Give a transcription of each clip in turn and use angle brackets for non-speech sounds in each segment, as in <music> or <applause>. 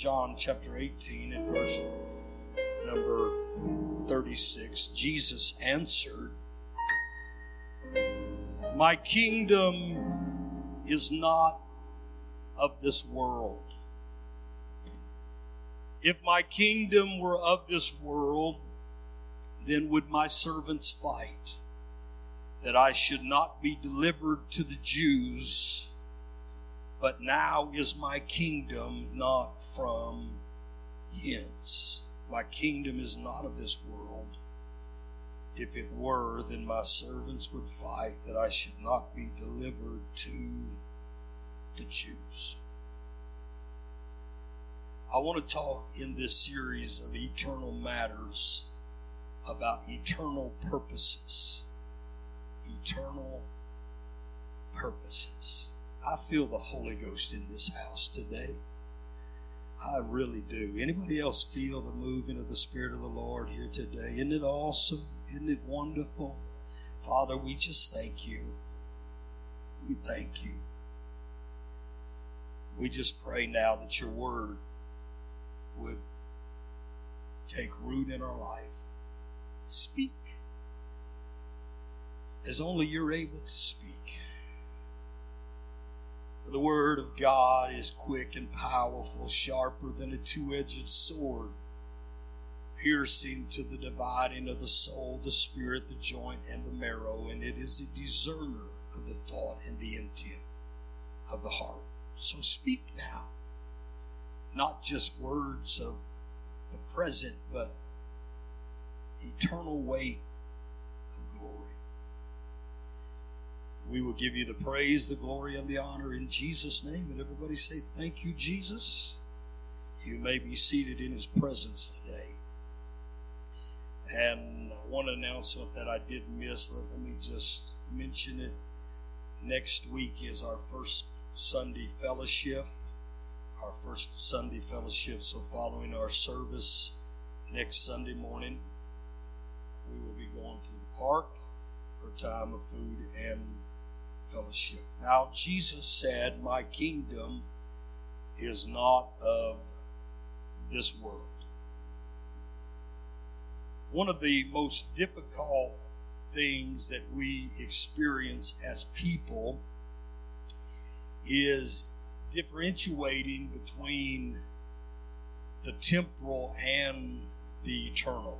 John chapter 18 and verse number 36, Jesus answered, My kingdom is not of this world. If my kingdom were of this world, then would my servants fight, that I should not be delivered to the Jews. But now is my kingdom not from hence. My kingdom is not of this world. If it were, then my servants would fight that I should not be delivered to the Jews. I want to talk in this series of eternal matters about eternal purposes. Eternal purposes. I feel the Holy Ghost in this house today. I really do. Anybody else feel the moving of the Spirit of the Lord here today? Isn't it awesome? Isn't it wonderful? Father, we just thank you. We thank you. We just pray now that your word would take root in our life. Speak as only you're able to speak. For the word of God is quick and powerful, sharper than a two edged sword, piercing to the dividing of the soul, the spirit, the joint, and the marrow, and it is a discerner of the thought and the intent of the heart. So speak now. Not just words of the present, but eternal weight of glory. We will give you the praise, the glory, and the honor in Jesus' name. And everybody say, Thank you, Jesus. You may be seated in his presence today. And one announcement that I did miss, let me just mention it. Next week is our first Sunday fellowship, our first Sunday fellowship. So, following our service next Sunday morning, we will be going to the park for time of food and fellowship. Now, Jesus said, My kingdom is not of this world. One of the most difficult things that we experience as people is differentiating between the temporal and the eternal.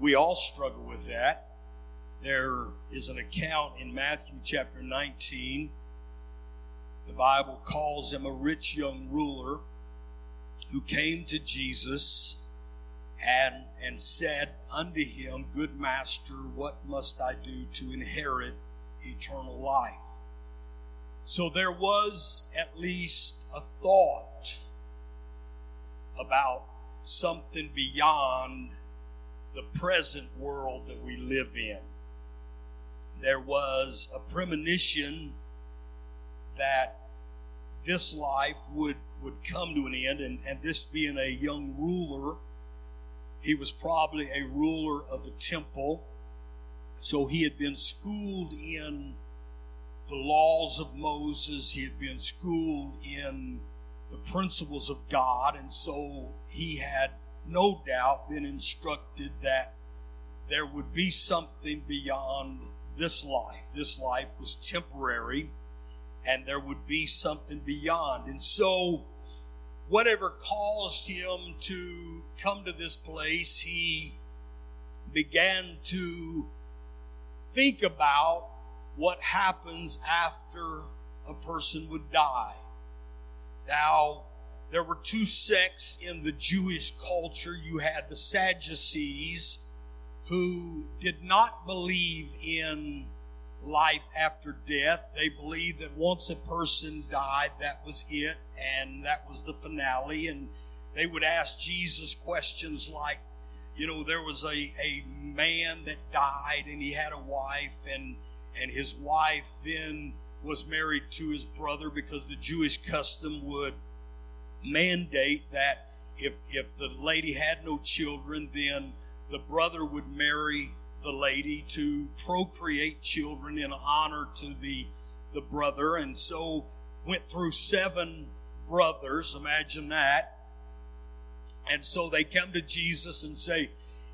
We all struggle with that. There is an account in Matthew chapter 19. The Bible calls him a rich young ruler who came to Jesus and, and said unto him, Good master, what must I do to inherit eternal life? So there was at least a thought about something beyond the present world that we live in. There was a premonition that this life would, would come to an end, and, and this being a young ruler, he was probably a ruler of the temple. So he had been schooled in the laws of Moses, he had been schooled in the principles of God, and so he had no doubt been instructed that there would be something beyond this life. This life was temporary, and there would be something beyond. And so, whatever caused him to come to this place, he began to think about what happens after a person would die. Now, there were two sects in the Jewish culture. You had the Sadducees, who did not believe in life after death. They believed that once a person died, that was it, and that was the finale. And they would ask Jesus questions like, you know, there was a, a man that died and he had a wife, and, and his wife then was married to his brother because the Jewish custom would mandate that if if the lady had no children, then the brother would marry the lady to procreate children in honor to the the brother, and so went through seven brothers. Imagine that. And so they come to Jesus and say,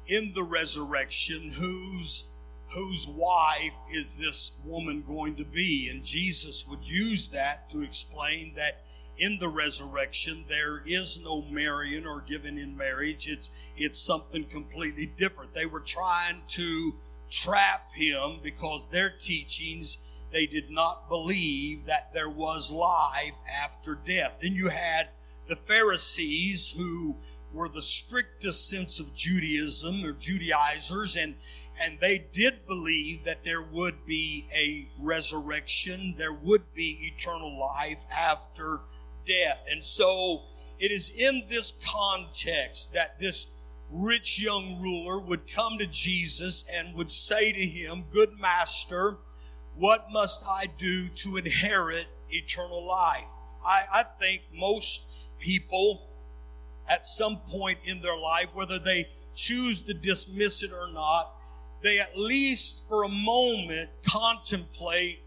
in the resurrection, whose whose wife is this woman going to be? And Jesus would use that to explain that in the resurrection there is no marrying or giving in marriage. It's it's something completely different. They were trying to trap him because their teachings they did not believe that there was life after death. Then you had the Pharisees who were the strictest sense of Judaism or Judaizers and and they did believe that there would be a resurrection, there would be eternal life after death. And so it is in this context that this rich young ruler would come to Jesus and would say to him, Good master, what must I do to inherit eternal life? I, I think most people at some point in their life, whether they choose to dismiss it or not, they at least for a moment contemplate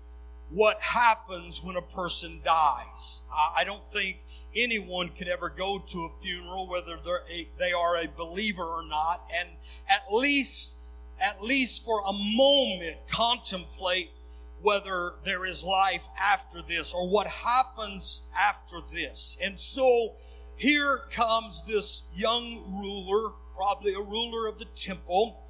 what happens when a person dies. I don't think anyone could ever go to a funeral, whether they're a, they are a believer or not, and at least, at least for a moment contemplate whether there is life after this or what happens after this. And so here comes this young ruler, probably a ruler of the temple,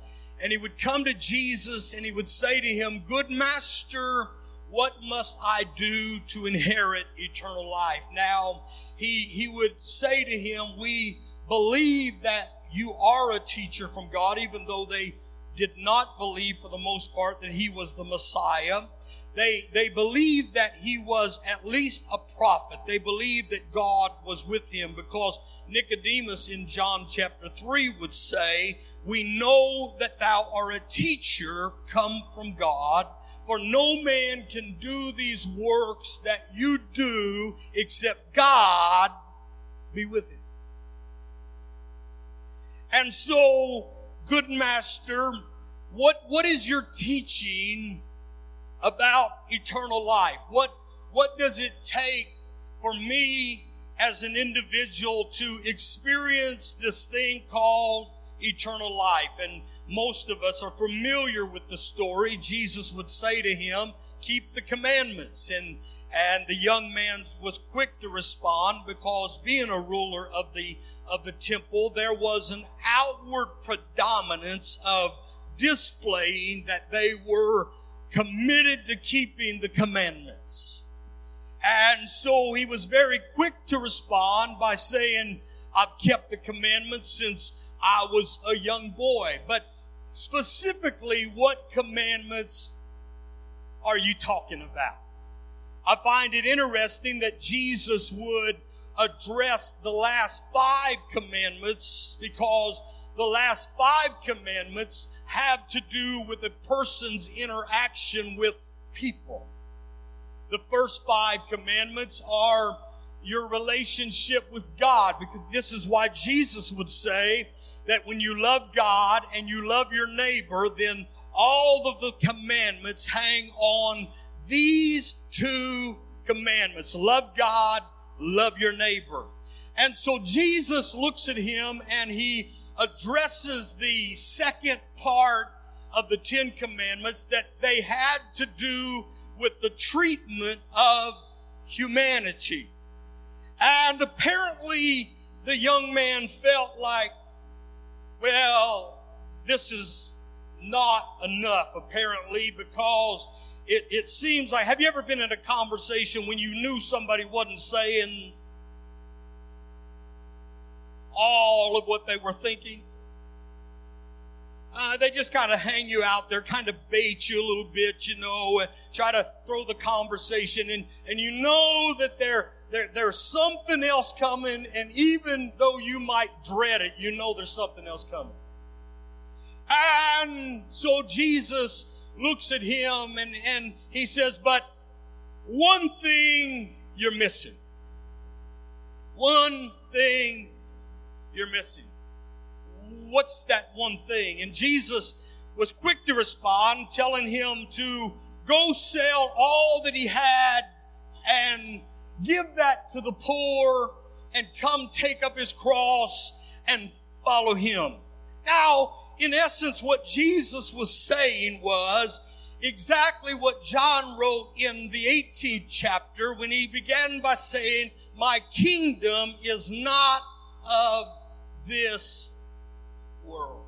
and he would come to Jesus and he would say to him, Good master, what must I do to inherit eternal life? Now, he, he would say to him, We believe that you are a teacher from God, even though they did not believe for the most part that he was the Messiah. They, they believed that he was at least a prophet. They believed that God was with him because Nicodemus in John chapter 3 would say, we know that thou art a teacher come from God, for no man can do these works that you do except God be with him. And so, good master, what, what is your teaching about eternal life? What, what does it take for me as an individual to experience this thing called eternal life. And most of us are familiar with the story. Jesus would say to him, keep the commandments. And, and the young man was quick to respond because being a ruler of the, of the temple, there was an outward predominance of displaying that they were committed to keeping the commandments. And so he was very quick to respond by saying, I've kept the commandments since I was a young boy. But specifically, what commandments are you talking about? I find it interesting that Jesus would address the last five commandments because the last five commandments have to do with a person's interaction with people. The first five commandments are your relationship with God because this is why Jesus would say, that when you love God and you love your neighbor, then all of the commandments hang on these two commandments. Love God, love your neighbor. And so Jesus looks at him and he addresses the second part of the Ten Commandments that they had to do with the treatment of humanity. And apparently the young man felt like well, this is not enough apparently because it, it seems like, have you ever been in a conversation when you knew somebody wasn't saying all of what they were thinking? Uh, they just kind of hang you out there, kind of bait you a little bit, you know, and try to throw the conversation and, and you know that they're, there, there's something else coming, and even though you might dread it, you know there's something else coming. And so Jesus looks at him and, and he says, But one thing you're missing. One thing you're missing. What's that one thing? And Jesus was quick to respond, telling him to go sell all that he had and give that to the poor and come take up his cross and follow him. Now, in essence, what Jesus was saying was exactly what John wrote in the 18th chapter when he began by saying, My kingdom is not of this world.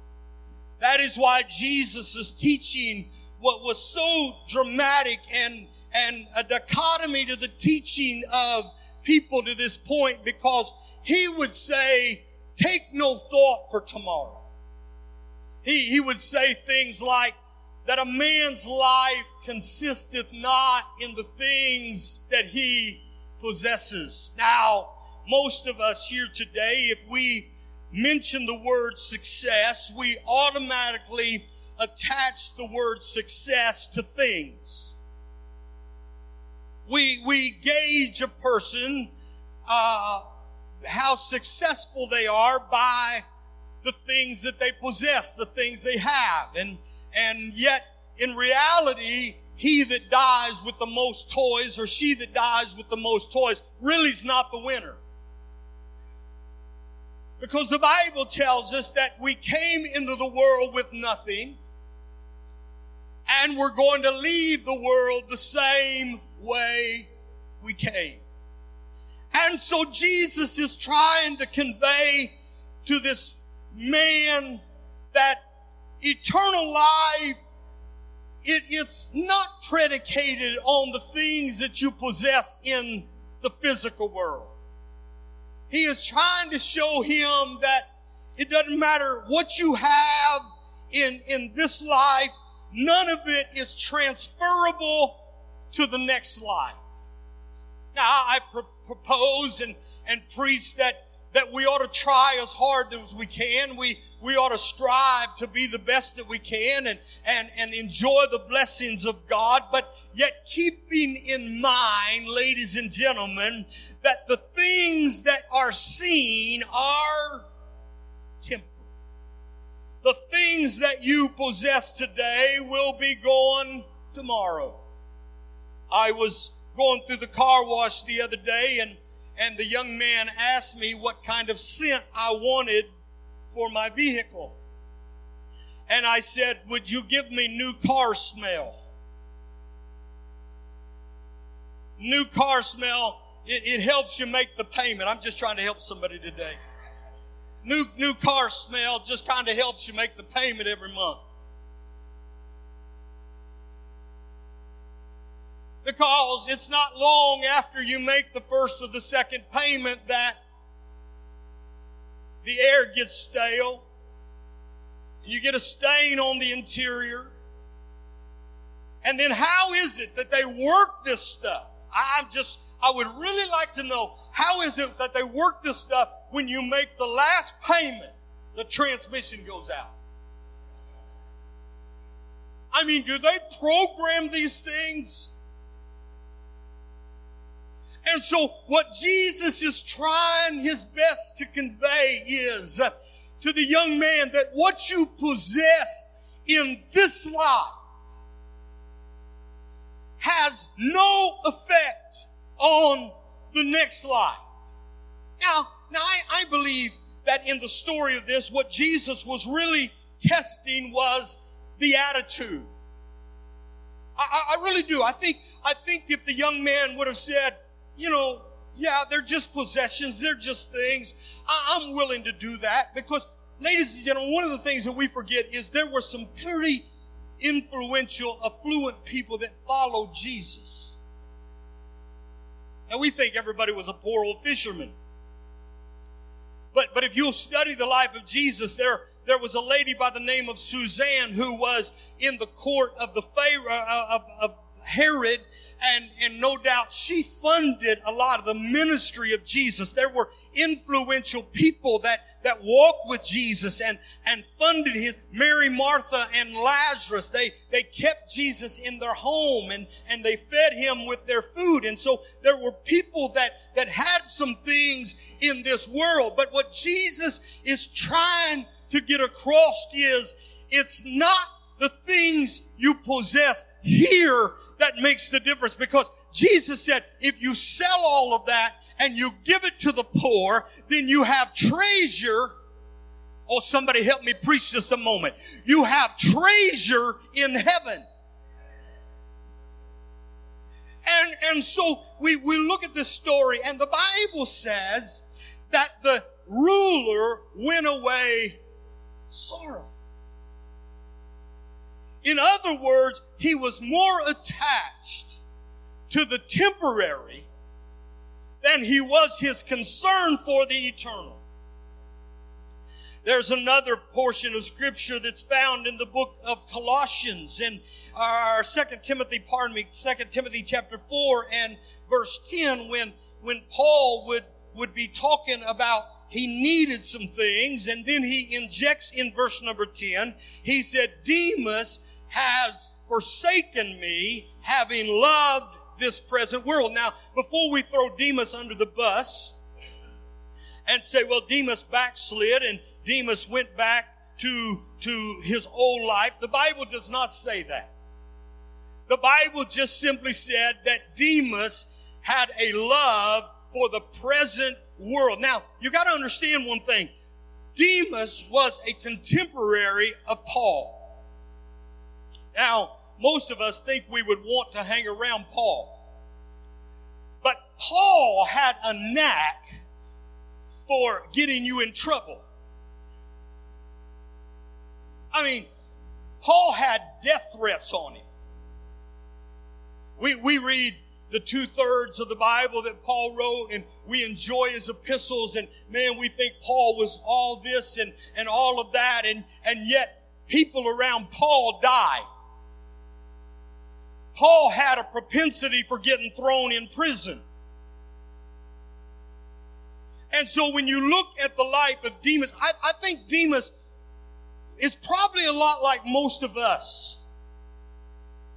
That is why Jesus is teaching what was so dramatic and, and a dichotomy to the teaching of people to this point because he would say, take no thought for tomorrow. He, he would say things like, that a man's life consisteth not in the things that he possesses. Now, most of us here today, if we mention the word success, we automatically attach the word success to things. We, we gauge a person, uh, how successful they are by the things that they possess, the things they have. And, and yet, in reality, he that dies with the most toys or she that dies with the most toys really is not the winner. Because the Bible tells us that we came into the world with nothing and we're going to leave the world the same way we came. And so Jesus is trying to convey to this man that eternal life it, it's not predicated on the things that you possess in the physical world. He is trying to show him that it doesn't matter what you have in, in this life, none of it is transferable to the next life. Now, I pr- propose and, and preach that, that we ought to try as hard as we can. We, we ought to strive to be the best that we can and, and, and enjoy the blessings of God, but yet keeping in mind, ladies and gentlemen, that the things that are seen are temporal. The things that you possess today will be gone tomorrow. I was going through the car wash the other day and, and the young man asked me what kind of scent I wanted for my vehicle. And I said, would you give me new car smell? New car smell it, it helps you make the payment. I'm just trying to help somebody today. New, new car smell just kind of helps you make the payment every month. Because it's not long after you make the first or the second payment that the air gets stale. You get a stain on the interior. And then how is it that they work this stuff? I'm just I would really like to know how is it that they work this stuff when you make the last payment, the transmission goes out. I mean, do they program these things? And so what Jesus is trying his best to convey is to the young man that what you possess in this life has no effect on the next life. Now, now I, I believe that in the story of this, what Jesus was really testing was the attitude. I, I, really do. I think, I think if the young man would have said, you know, yeah, they're just possessions, they're just things, I, I'm willing to do that because, ladies and gentlemen, one of the things that we forget is there were some pretty influential, affluent people that followed Jesus. And we think everybody was a poor old fisherman. But, but if you'll study the life of Jesus, there, there was a lady by the name of Suzanne who was in the court of the Pharaoh, uh, of, of Herod, and, and no doubt she funded a lot of the ministry of Jesus. There were influential people that that walked with Jesus and, and funded his Mary, Martha, and Lazarus. They, they kept Jesus in their home and, and they fed him with their food. And so there were people that, that had some things in this world. But what Jesus is trying to get across is it's not the things you possess here that makes the difference because Jesus said, if you sell all of that and you give it to the poor, then you have treasure. Oh, somebody help me preach just a moment. You have treasure in heaven. And, and so we, we look at this story and the Bible says that the ruler went away sorrowful. In other words, he was more attached to the temporary than he was his concern for the eternal. There's another portion of scripture that's found in the book of Colossians in our second Timothy, pardon me, second Timothy chapter four and verse 10 when, when Paul would, would be talking about he needed some things and then he injects in verse number 10, he said, Demas has forsaken me having loved this present world. Now, before we throw Demas under the bus and say, well, Demas backslid and Demas went back to, to his old life. The Bible does not say that. The Bible just simply said that Demas had a love for the present world. Now, you got to understand one thing. Demas was a contemporary of Paul. Now, most of us think we would want to hang around Paul. But Paul had a knack for getting you in trouble. I mean, Paul had death threats on him. We, we read the two thirds of the Bible that Paul wrote and we enjoy his epistles and man, we think Paul was all this and, and all of that and, and yet people around Paul died. Paul had a propensity for getting thrown in prison. And so when you look at the life of Demas, I, I think Demas is probably a lot like most of us.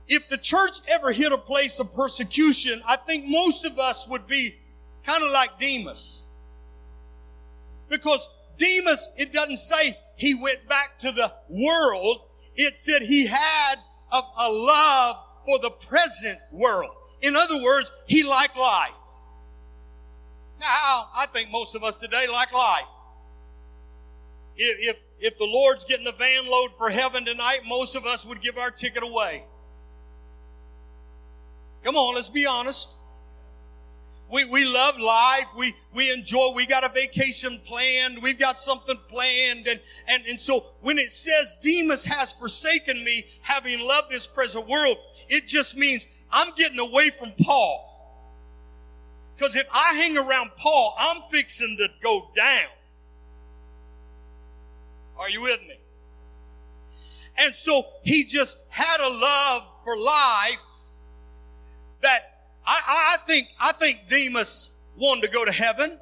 If the church ever hit a place of persecution, I think most of us would be kind of like Demas. Because Demas, it doesn't say he went back to the world. It said he had a, a love for the present world. In other words, he liked life. Now, I think most of us today like life. If, if, if the Lord's getting a van load for heaven tonight, most of us would give our ticket away. Come on, let's be honest. We, we love life. We, we enjoy, we got a vacation planned. We've got something planned. And, and, and so when it says Demas has forsaken me, having loved this present world, it just means I'm getting away from Paul. Because if I hang around Paul, I'm fixing to go down. Are you with me? And so he just had a love for life that I, I think, I think Demas wanted to go to heaven.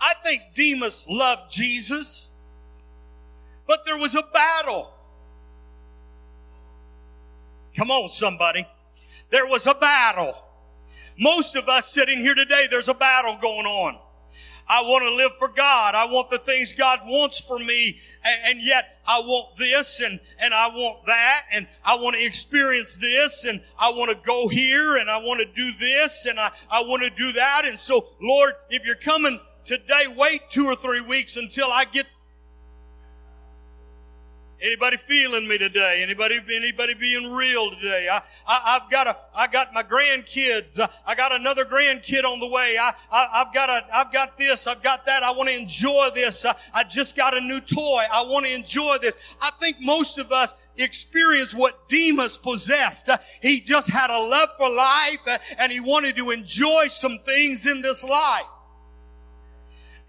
I think Demas loved Jesus. But there was a battle. Come on, somebody. There was a battle. Most of us sitting here today, there's a battle going on. I want to live for God. I want the things God wants for me. And, and, yet I want this and, and I want that and I want to experience this and I want to go here and I want to do this and I, I want to do that. And so, Lord, if you're coming today, wait two or three weeks until I get Anybody feeling me today? Anybody, anybody being real today? I, I, have got a, I got my grandkids. I got another grandkid on the way. I, I, have got a, I've got this. I've got that. I want to enjoy this. I, I just got a new toy. I want to enjoy this. I think most of us experience what Demas possessed. Uh, he just had a love for life uh, and he wanted to enjoy some things in this life.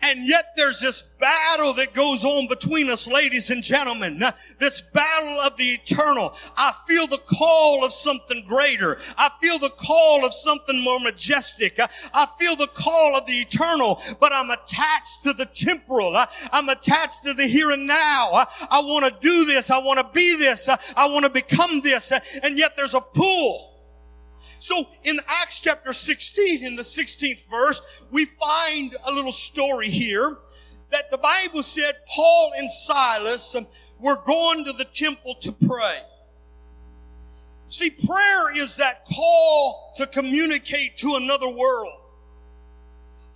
And yet there's this battle that goes on between us, ladies and gentlemen. This battle of the eternal. I feel the call of something greater. I feel the call of something more majestic. I feel the call of the eternal, but I'm attached to the temporal. I'm attached to the here and now. I want to do this. I want to be this. I want to become this. And yet there's a pull. So in Acts chapter 16, in the 16th verse, we find a little story here that the Bible said Paul and Silas um, were going to the temple to pray. See, prayer is that call to communicate to another world.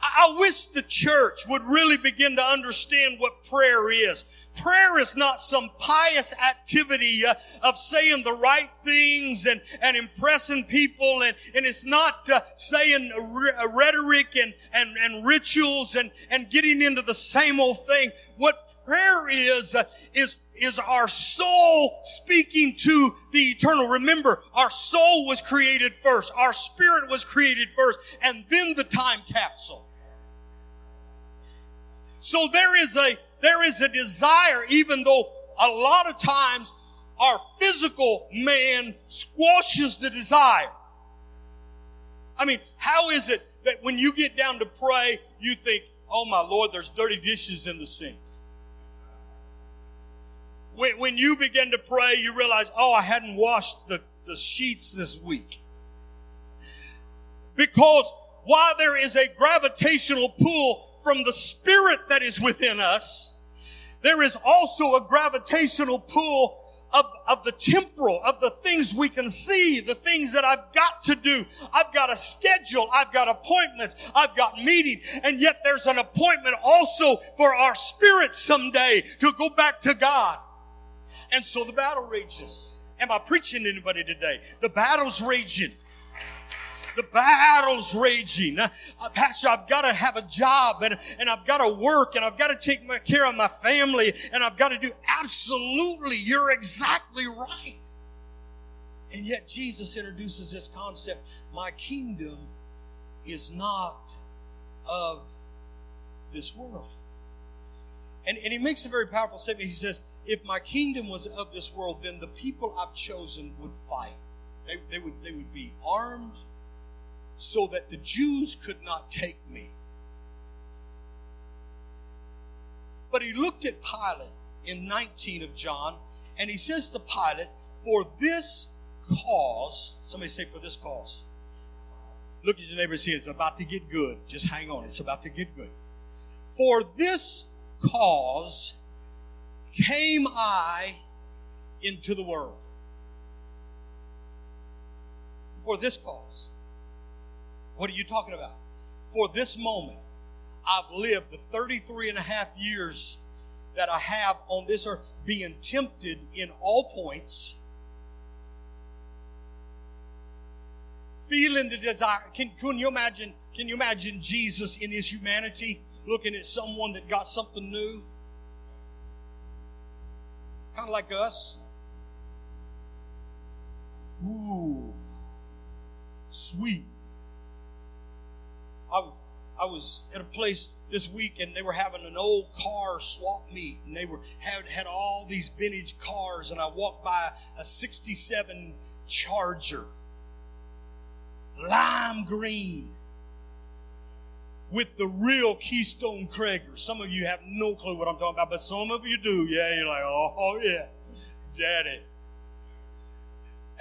I wish the church would really begin to understand what prayer is. Prayer is not some pious activity uh, of saying the right things and, and impressing people, and, and it's not uh, saying rhetoric and, and, and rituals and, and getting into the same old thing. What prayer is, uh, is is our soul speaking to the eternal. Remember, our soul was created first. Our spirit was created first and then the time capsule. So there is a, there is a desire, even though a lot of times our physical man squashes the desire. I mean, how is it that when you get down to pray, you think, oh my Lord, there's dirty dishes in the sink? When, when you begin to pray, you realize, oh, I hadn't washed the, the sheets this week. Because while there is a gravitational pull from the spirit that is within us, there is also a gravitational pull of, of the temporal, of the things we can see, the things that I've got to do. I've got a schedule. I've got appointments. I've got meeting. And yet there's an appointment also for our spirit someday to go back to God. And so the battle rages. Am I preaching to anybody today? The battle's raging. The battle's raging. Uh, Pastor, I've got to have a job and, and I've got to work and I've got to take care of my family and I've got to do absolutely. You're exactly right. And yet Jesus introduces this concept. My kingdom is not of this world. And, and he makes a very powerful statement. He says, if my kingdom was of this world, then the people I've chosen would fight. They, they, would, they would be armed so that the Jews could not take me. But he looked at Pilate in 19 of John, and he says to Pilate, For this cause, somebody say, For this cause. Look at your neighbor and say, It's about to get good. Just hang on, it's about to get good. For this cause came I into the world. For this cause. What are you talking about? For this moment, I've lived the 33 and a half years that I have on this earth being tempted in all points, feeling the desire. Can, can you imagine? Can you imagine Jesus in his humanity looking at someone that got something new? Kind of like us. Ooh, sweet. I, I was at a place this week and they were having an old car swap meet and they were had, had all these vintage cars and I walked by a 67 Charger lime green with the real Keystone Cragar. Some of you have no clue what I'm talking about, but some of you do. Yeah, you're like, oh, <laughs> yeah, daddy.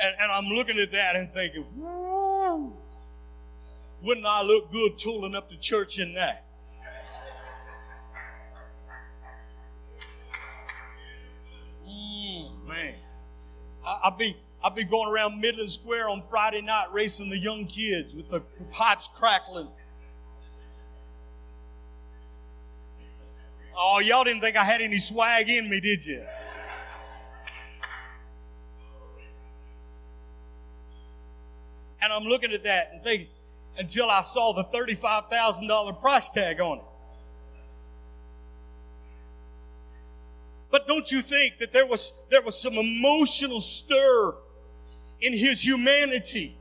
And, and I'm looking at that and thinking, woo. Wouldn't I look good tooling up the church in that? Mm, man. I, I'll be I'll be going around Midland Square on Friday night racing the young kids with the pipes crackling. Oh, y'all didn't think I had any swag in me, did you? And I'm looking at that and thinking, until I saw the $35,000 price tag on it. But don't you think that there was, there was some emotional stir in his humanity?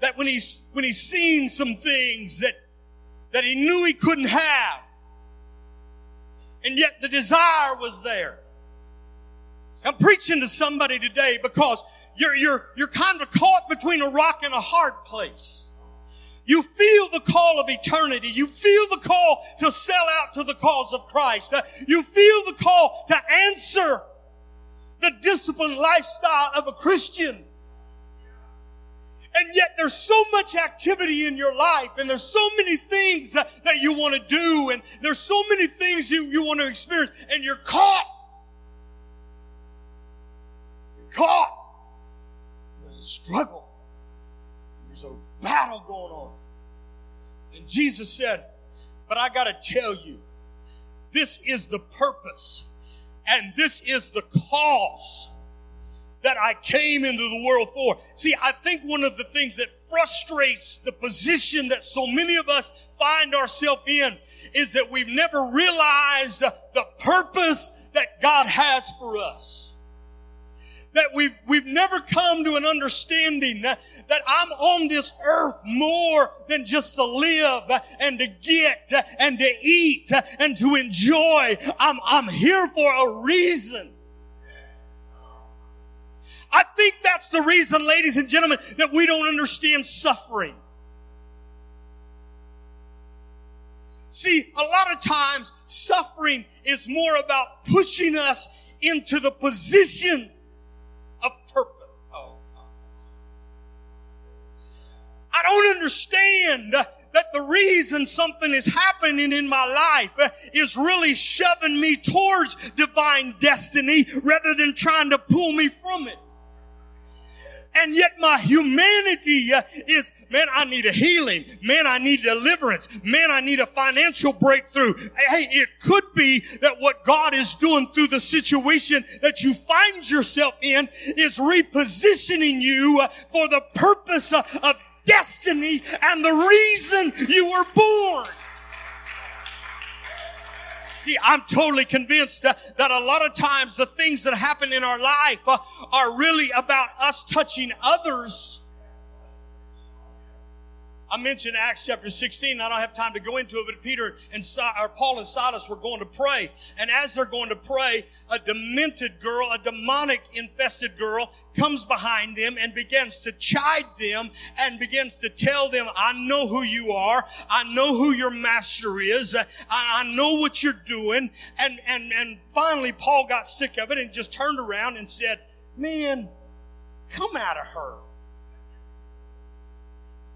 That when he's, when he's seen some things that, that he knew he couldn't have, and yet the desire was there. I'm preaching to somebody today because you're, you're, you're kind of caught between a rock and a hard place. You feel the call of eternity. You feel the call to sell out to the cause of Christ. Uh, you feel the call to answer the disciplined lifestyle of a Christian. And yet there's so much activity in your life and there's so many things that, that you want to do and there's so many things you, you want to experience and you're caught caught. There's a struggle. There's a battle going on. And Jesus said, But I got to tell you, this is the purpose and this is the cause that I came into the world for. See, I think one of the things that frustrates the position that so many of us find ourselves in is that we've never realized the purpose that God has for us that we've, we've never come to an understanding that, I'm on this earth more than just to live and to get and to eat and to enjoy. I'm, I'm here for a reason. I think that's the reason, ladies and gentlemen, that we don't understand suffering. See, a lot of times suffering is more about pushing us into the position I don't understand that the reason something is happening in my life is really shoving me towards divine destiny rather than trying to pull me from it. And yet my humanity is, man, I need a healing. Man, I need deliverance. Man, I need a financial breakthrough. Hey, it could be that what God is doing through the situation that you find yourself in is repositioning you for the purpose of destiny and the reason you were born. See, I'm totally convinced that, that a lot of times the things that happen in our life uh, are really about us touching others I mentioned Acts chapter 16. I don't have time to go into it, but Peter and or Paul and Silas were going to pray. And as they're going to pray, a demented girl, a demonic infested girl comes behind them and begins to chide them and begins to tell them, I know who you are. I know who your master is. I, I know what you're doing. And, and, and finally Paul got sick of it and just turned around and said, man, come out of her.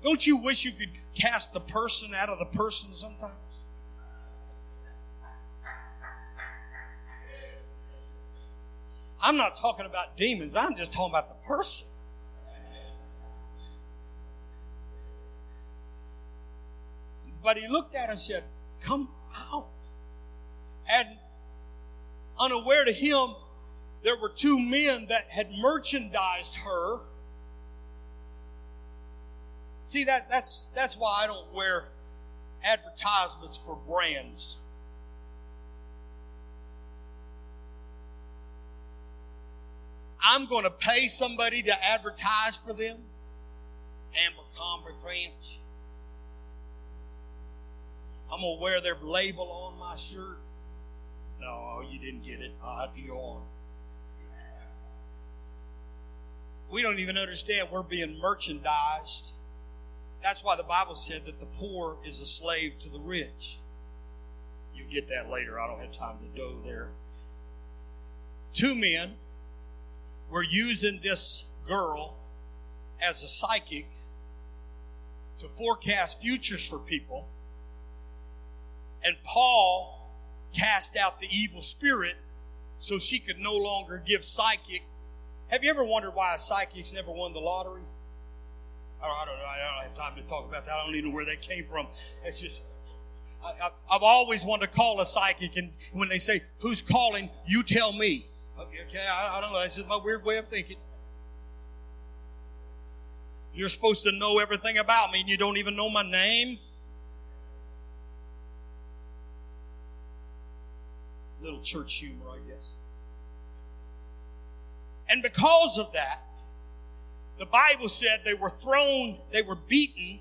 Don't you wish you could cast the person out of the person sometimes? I'm not talking about demons, I'm just talking about the person. But he looked at her and said, Come out. And unaware to him, there were two men that had merchandised her See that that's that's why I don't wear advertisements for brands. I'm going to pay somebody to advertise for them. Abercrombie French. I'm going to wear their label on my shirt. No, you didn't get it. I'll have to on. We don't even understand we're being merchandised that's why the Bible said that the poor is a slave to the rich. You get that later. I don't have time to go there. Two men were using this girl as a psychic to forecast futures for people. And Paul cast out the evil spirit so she could no longer give psychic. Have you ever wondered why a psychic's never won the lottery? I don't, I don't, I don't have time to talk about that. I don't even know where that came from. It's just, I, have always wanted to call a psychic, and when they say, Who's calling? You tell me. Okay, okay I, I don't know. This is my weird way of thinking. You're supposed to know everything about me, and you don't even know my name. Little church humor, I guess. And because of that, the Bible said they were thrown, they were beaten,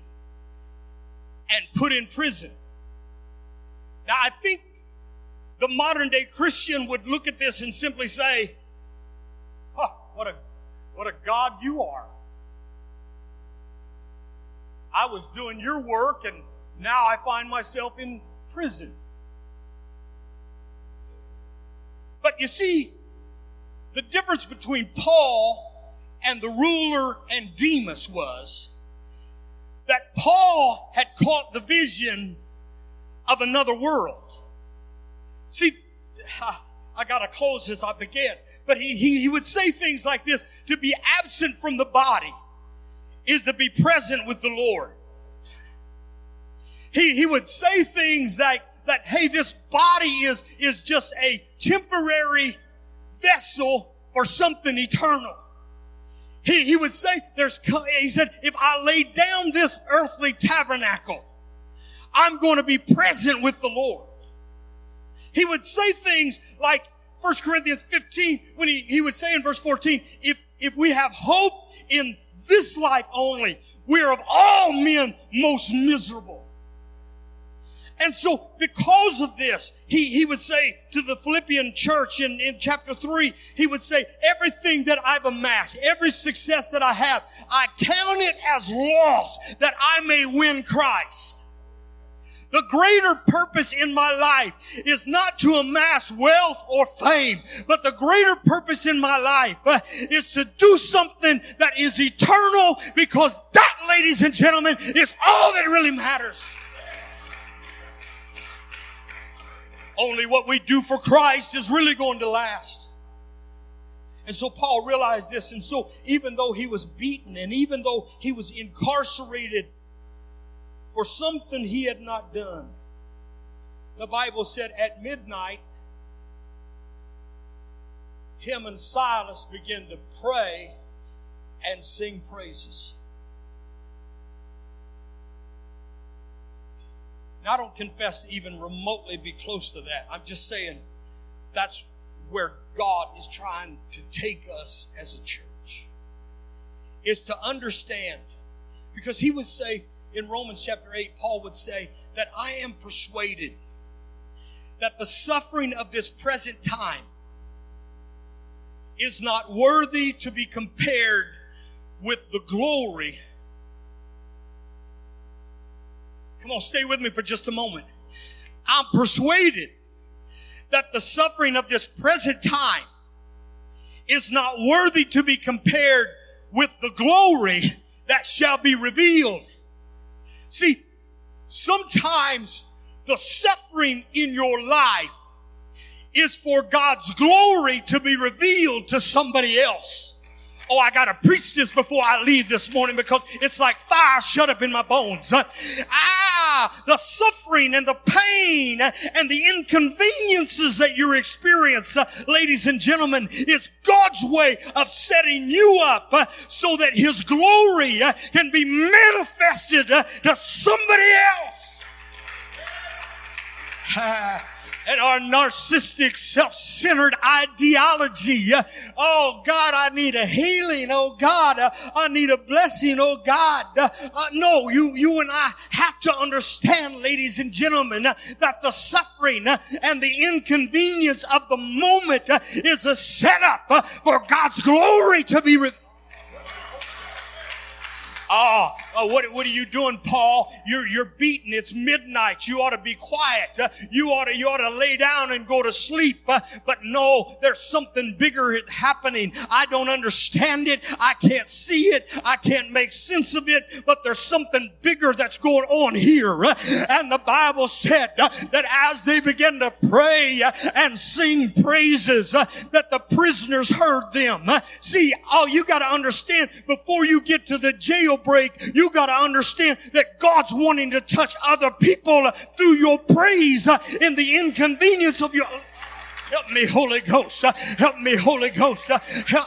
and put in prison. Now, I think the modern day Christian would look at this and simply say, huh, what a, what a God you are. I was doing your work and now I find myself in prison. But you see, the difference between Paul and the ruler and Demas was that Paul had caught the vision of another world. See, <laughs> I, gotta close as I begin. But he, he, he would say things like this, to be absent from the body is to be present with the Lord. He, he would say things like, that, hey, this body is, is just a temporary vessel for something eternal. He, he would say, there's, he said, if I lay down this earthly tabernacle, I'm going to be present with the Lord. He would say things like 1 Corinthians 15, when he, he would say in verse 14, if, if we have hope in this life only, we are of all men most miserable. And so, because of this, he, he would say to the Philippian church in, in chapter 3, he would say, everything that I've amassed, every success that I have, I count it as loss that I may win Christ. The greater purpose in my life is not to amass wealth or fame, but the greater purpose in my life uh, is to do something that is eternal because that, ladies and gentlemen, is all that really matters. Only what we do for Christ is really going to last. And so Paul realized this. And so even though he was beaten and even though he was incarcerated for something he had not done, the Bible said at midnight, him and Silas began to pray and sing praises. I don't confess to even remotely be close to that. I'm just saying that's where God is trying to take us as a church. Is to understand. Because he would say in Romans chapter 8, Paul would say that I am persuaded that the suffering of this present time is not worthy to be compared with the glory Come on, stay with me for just a moment. I'm persuaded that the suffering of this present time is not worthy to be compared with the glory that shall be revealed. See, sometimes the suffering in your life is for God's glory to be revealed to somebody else. Oh, I got to preach this before I leave this morning because it's like fire shut up in my bones. ah, the suffering and the pain and the inconveniences that you experience, uh, ladies and gentlemen, is God's way of setting you up so that His glory can be manifested to somebody else. And our narcissistic, self-centered ideology. Oh God, I need a healing. Oh God, I need a blessing. Oh God. Uh, no, you, you and I have to understand, ladies and gentlemen, that the suffering and the inconvenience of the moment is a setup for God's glory to be revealed. Oh, oh what, what are you doing, Paul? You're, you're beaten. It's midnight. You ought to be quiet. Uh, you ought to, you ought to lay down and go to sleep. Uh, but no, there's something bigger happening. I don't understand it. I can't see it. I can't make sense of it, but there's something bigger that's going on here. Uh, and the Bible said uh, that as they began to pray uh, and sing praises, uh, that the prisoners heard them. See, oh, you got to understand before you get to the jail break, you got to understand that God's wanting to touch other people through your praise uh, in the inconvenience of your Help me, Holy Ghost. Help me, Holy Ghost.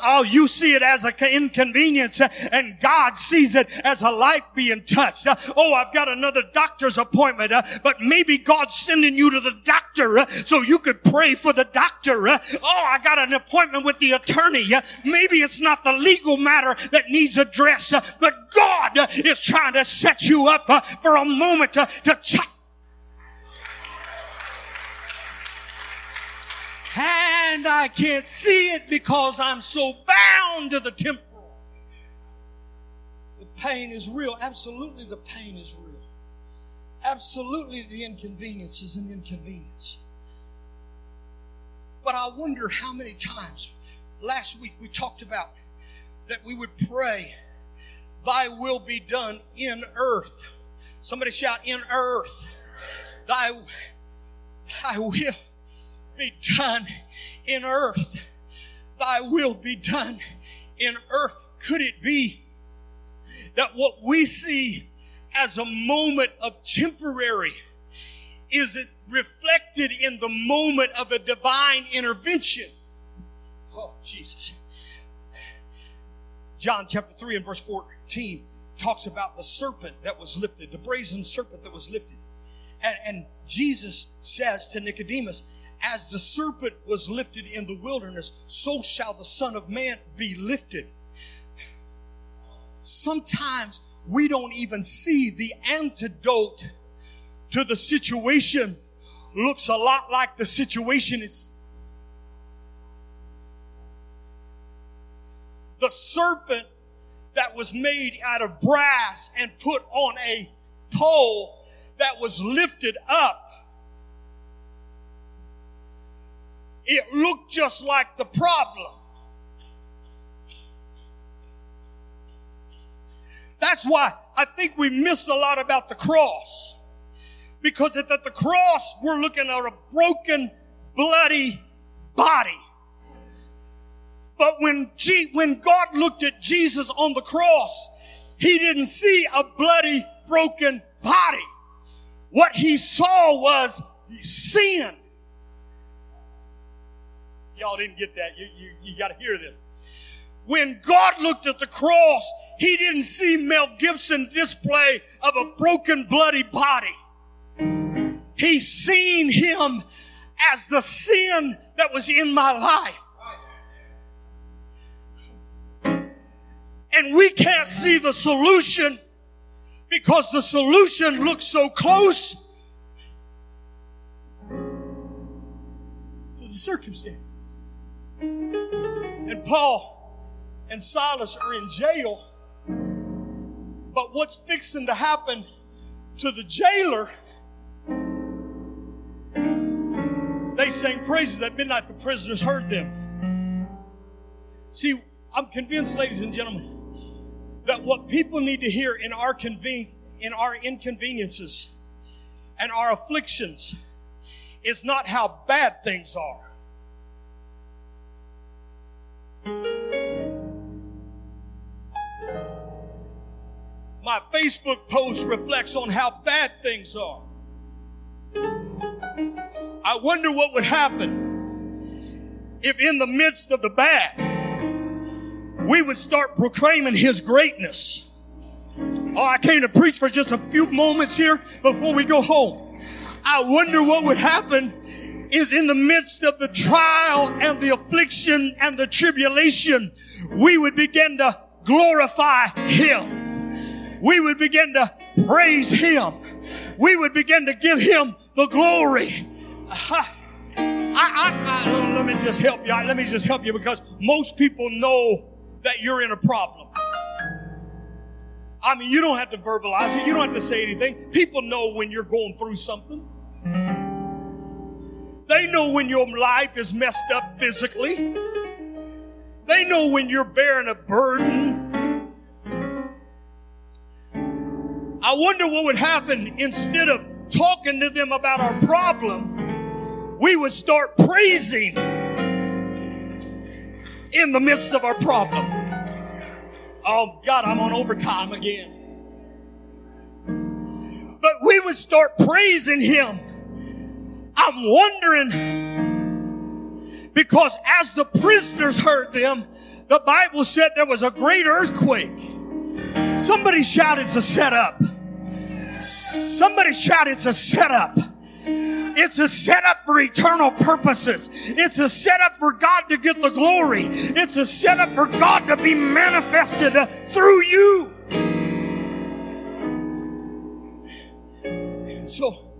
Oh, you see it as an inconvenience and God sees it as a life being touched. Oh, I've got another doctor's appointment, but maybe God's sending you to the doctor so you could pray for the doctor. Oh, I got an appointment with the attorney. Maybe it's not the legal matter that needs address, but God is trying to set you up for a moment to, to check and I can't see it because I'm so bound to the temporal. The pain is real. Absolutely, the pain is real. Absolutely, the inconvenience is an inconvenience. But I wonder how many times last week we talked about that we would pray, Thy will be done in earth. Somebody shout, in earth. Thy, thy will be done in earth. Thy will be done in earth. Could it be that what we see as a moment of temporary is it reflected in the moment of a divine intervention? Oh, Jesus. John chapter 3 and verse 14 talks about the serpent that was lifted, the brazen serpent that was lifted. And, and Jesus says to Nicodemus, as the serpent was lifted in the wilderness, so shall the Son of Man be lifted. Sometimes we don't even see the antidote to the situation looks a lot like the situation it's the serpent that was made out of brass and put on a pole that was lifted up. It looked just like the problem. That's why I think we miss a lot about the cross. Because at the cross, we're looking at a broken, bloody body. But when, G- when God looked at Jesus on the cross, he didn't see a bloody, broken body. What he saw was sin. Y'all didn't get that. You, you, you got to hear this. When God looked at the cross, he didn't see Mel Gibson display of a broken, bloody body. He seen him as the sin that was in my life. And we can't see the solution because the solution looks so close to the circumstances. And Paul and Silas are in jail, but what's fixing to happen to the jailer? They sang praises at midnight, the prisoners heard them. See, I'm convinced, ladies and gentlemen, that what people need to hear in our conven- in our inconveniences and our afflictions is not how bad things are. My Facebook post reflects on how bad things are. I wonder what would happen if in the midst of the bad, we would start proclaiming his greatness. Oh, I came to preach for just a few moments here before we go home. I wonder what would happen is in the midst of the trial and the affliction and the tribulation, we would begin to glorify him. We would begin to praise him. We would begin to give him the glory. I, I, I, oh, let me just help you. Let me just help you because most people know that you're in a problem. I mean, you don't have to verbalize it. You don't have to say anything. People know when you're going through something. They know when your life is messed up physically. They know when you're bearing a burden. I wonder what would happen instead of talking to them about our problem, we would start praising in the midst of our problem. Oh God, I'm on overtime again. But we would start praising Him. I'm wondering because as the prisoners heard them, the Bible said there was a great earthquake. Somebody shouted it's a setup. Somebody shout, it's a setup. It's a setup for eternal purposes. It's a setup for God to get the glory. It's a setup for God to be manifested through you. So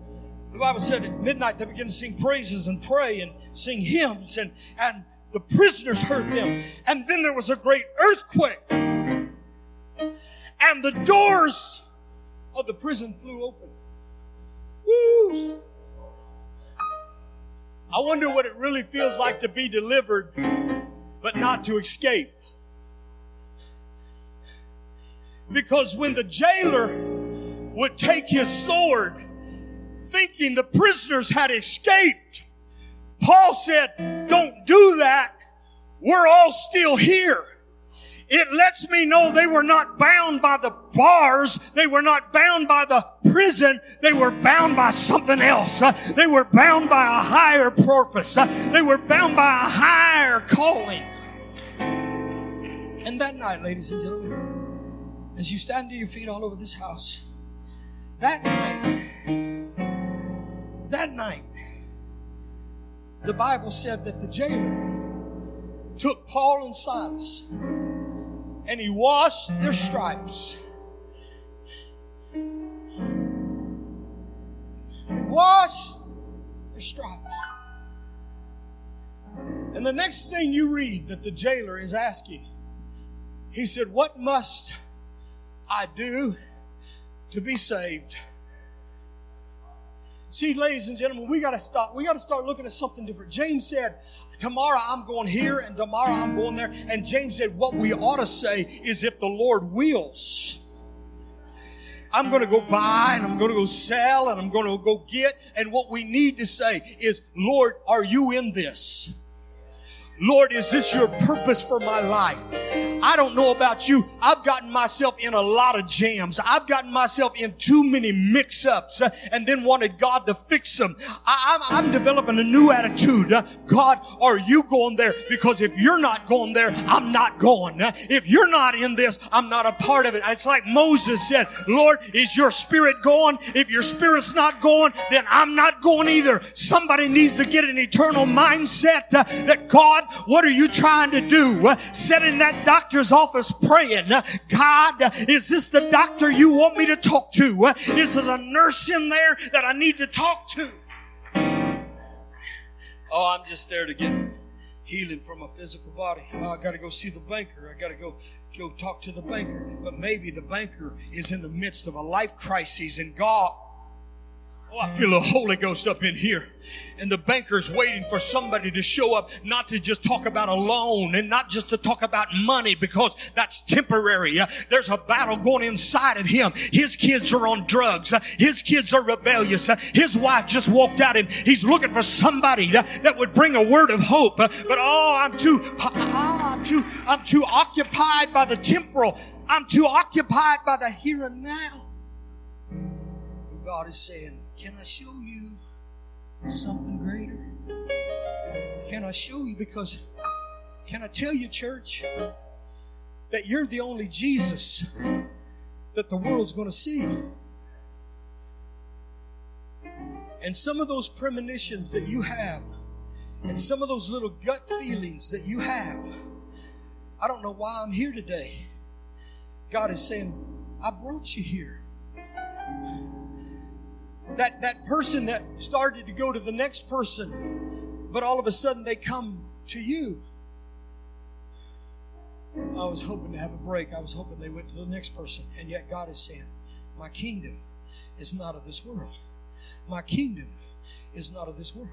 the Bible said at midnight they began to sing praises and pray and sing hymns and, and the prisoners heard them. And then there was a great earthquake. And the doors of the prison flew open. Woo! I wonder what it really feels like to be delivered, but not to escape. Because when the jailer would take his sword, thinking the prisoners had escaped, Paul said, don't do that. We're all still here. It lets me know they were not bound by the bars. They were not bound by the prison. They were bound by something else. Uh, they were bound by a higher purpose. Uh, they were bound by a higher calling. And that night, ladies and gentlemen, as you stand to your feet all over this house, that night, that night, the Bible said that the jailer took Paul and Silas and he washed their stripes. Washed their stripes. And the next thing you read that the jailer is asking, he said, What must I do to be saved? See, ladies and gentlemen, we gotta stop. We gotta start looking at something different. James said, tomorrow I'm going here and tomorrow I'm going there. And James said, what we ought to say is if the Lord wills. I'm going to go buy and I'm going to go sell and I'm going to go get. And what we need to say is, Lord, are you in this? Lord, is this your purpose for my life? I don't know about you. I've gotten myself in a lot of jams. I've gotten myself in too many mix ups uh, and then wanted God to fix them. I, am developing a new attitude. Uh, God, are you going there? Because if you're not going there, I'm not going. Uh, if you're not in this, I'm not a part of it. It's like Moses said, Lord, is your spirit going? If your spirit's not going, then I'm not going either. Somebody needs to get an eternal mindset that God what are you trying to do? Uh, sit in that doctor's office praying, uh, God, is this the doctor you want me to talk to? Uh, is there a nurse in there that I need to talk to? Oh, I'm just there to get healing from a physical body. Oh, I got to go see the banker. I got to go go talk to the banker. But maybe the banker is in the midst of a life crisis and God Oh, I feel the Holy Ghost up in here. And the banker's waiting for somebody to show up, not to just talk about a loan and not just to talk about money because that's temporary. Uh, there's a battle going inside of him. His kids are on drugs. Uh, his kids are rebellious. Uh, his wife just walked out and he's looking for somebody that, that would bring a word of hope. Uh, but oh, I'm too, oh, I'm too, I'm too occupied by the temporal. I'm too occupied by the here and now. And God is saying, can I show you something greater? Can I show you? Because, can I tell you, church, that you're the only Jesus that the world's going to see? And some of those premonitions that you have, and some of those little gut feelings that you have, I don't know why I'm here today. God is saying, I brought you here that, that person that started to go to the next person, but all of a sudden they come to you. I was hoping to have a break. I was hoping they went to the next person. And yet God is saying, My kingdom is not of this world. My kingdom is not of this world.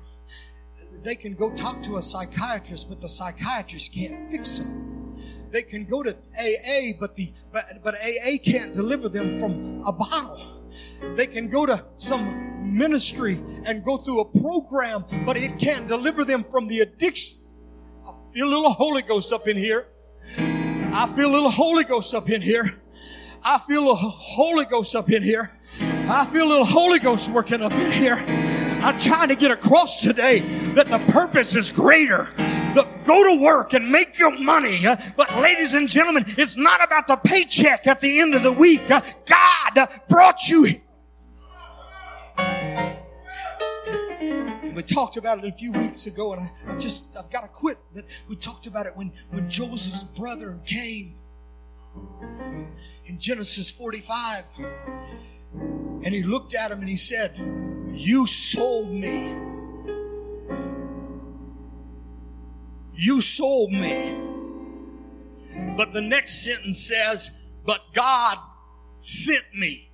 They can go talk to a psychiatrist, but the psychiatrist can't fix them. They can go to AA, but the but, but AA can't deliver them from a bottle. They can go to some ministry and go through a program, but it can't deliver them from the addiction. I feel a little Holy Ghost up in here. I feel a little Holy Ghost up in here. I feel a Holy Ghost up in here. I feel a little Holy Ghost working up in here. I'm trying to get across today that the purpose is greater. The, go to work and make your money. But ladies and gentlemen, it's not about the paycheck at the end of the week. God brought you we talked about it a few weeks ago, and I, I just I've got to quit. But we talked about it when when Joseph's brother came in Genesis 45, and he looked at him and he said, "You sold me. You sold me." But the next sentence says, "But God sent me."